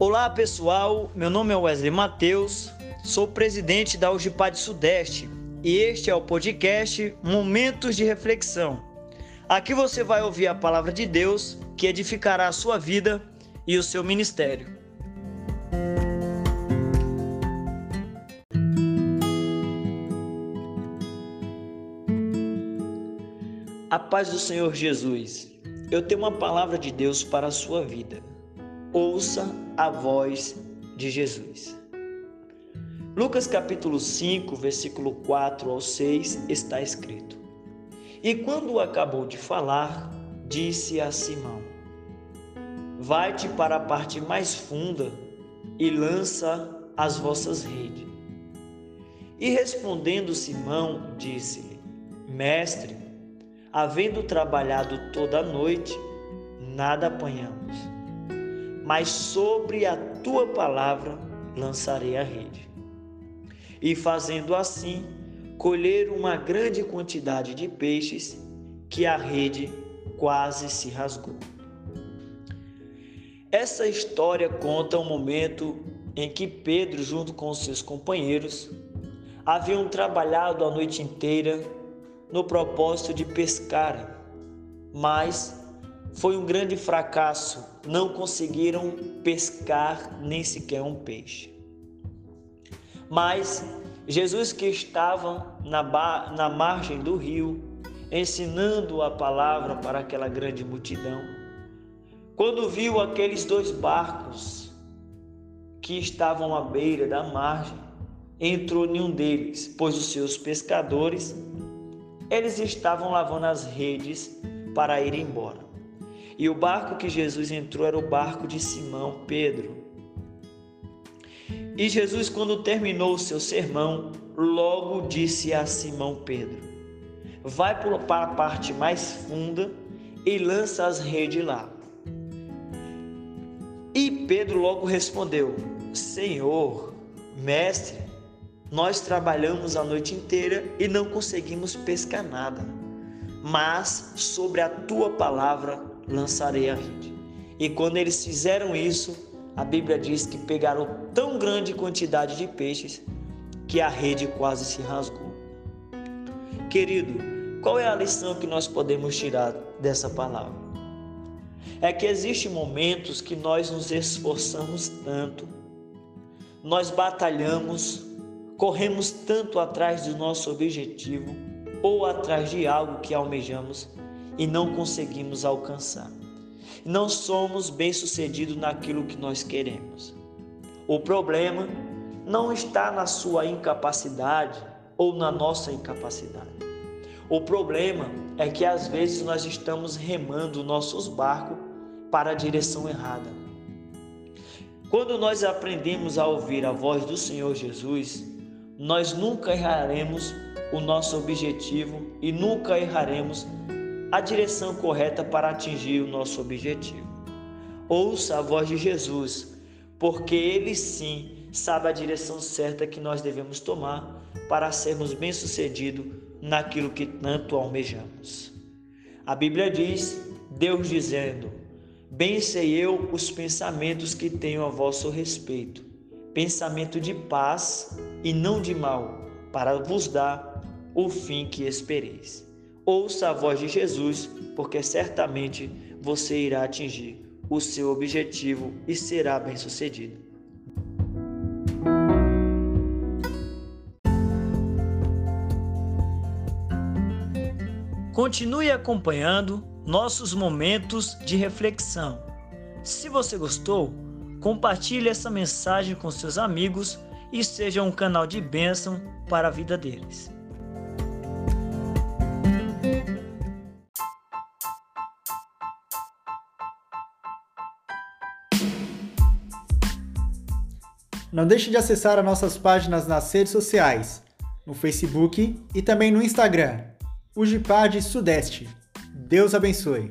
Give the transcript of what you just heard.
Olá pessoal, meu nome é Wesley Matheus, sou presidente da UGPAD Sudeste e este é o podcast Momentos de Reflexão. Aqui você vai ouvir a palavra de Deus que edificará a sua vida e o seu ministério. A paz do Senhor Jesus. Eu tenho uma palavra de Deus para a sua vida ouça a voz de Jesus. Lucas capítulo 5, versículo 4 ao 6 está escrito: E quando acabou de falar, disse a Simão: Vai-te para a parte mais funda e lança as vossas redes. E respondendo Simão, disse-lhe: Mestre, havendo trabalhado toda a noite, nada apanhamos mas sobre a tua palavra lançarei a rede. E fazendo assim, colher uma grande quantidade de peixes, que a rede quase se rasgou. Essa história conta um momento em que Pedro, junto com seus companheiros, haviam trabalhado a noite inteira no propósito de pescar, mas foi um grande fracasso, não conseguiram pescar nem sequer um peixe. Mas Jesus, que estava na, na margem do rio, ensinando a palavra para aquela grande multidão, quando viu aqueles dois barcos que estavam à beira da margem, entrou em um deles, pois os seus pescadores, eles estavam lavando as redes para ir embora. E o barco que Jesus entrou era o barco de Simão Pedro. E Jesus, quando terminou o seu sermão, logo disse a Simão Pedro: Vai para a parte mais funda e lança as redes lá. E Pedro logo respondeu: Senhor, mestre, nós trabalhamos a noite inteira e não conseguimos pescar nada, mas sobre a tua palavra lançarei a rede. E quando eles fizeram isso, a Bíblia diz que pegaram tão grande quantidade de peixes que a rede quase se rasgou. Querido, qual é a lição que nós podemos tirar dessa palavra? É que existem momentos que nós nos esforçamos tanto, nós batalhamos, corremos tanto atrás do nosso objetivo ou atrás de algo que almejamos e não conseguimos alcançar. Não somos bem-sucedidos naquilo que nós queremos. O problema não está na sua incapacidade ou na nossa incapacidade. O problema é que às vezes nós estamos remando nossos barcos para a direção errada. Quando nós aprendemos a ouvir a voz do Senhor Jesus, nós nunca erraremos o nosso objetivo e nunca erraremos a direção correta para atingir o nosso objetivo. Ouça a voz de Jesus, porque ele sim sabe a direção certa que nós devemos tomar para sermos bem-sucedidos naquilo que tanto almejamos. A Bíblia diz, Deus dizendo: Bem sei eu os pensamentos que tenho a vosso respeito, pensamento de paz e não de mal, para vos dar o fim que espereis. Ouça a voz de Jesus, porque certamente você irá atingir o seu objetivo e será bem-sucedido. Continue acompanhando nossos momentos de reflexão. Se você gostou, compartilhe essa mensagem com seus amigos e seja um canal de bênção para a vida deles. Não deixe de acessar as nossas páginas nas redes sociais, no Facebook e também no Instagram, o Gipad Sudeste. Deus abençoe.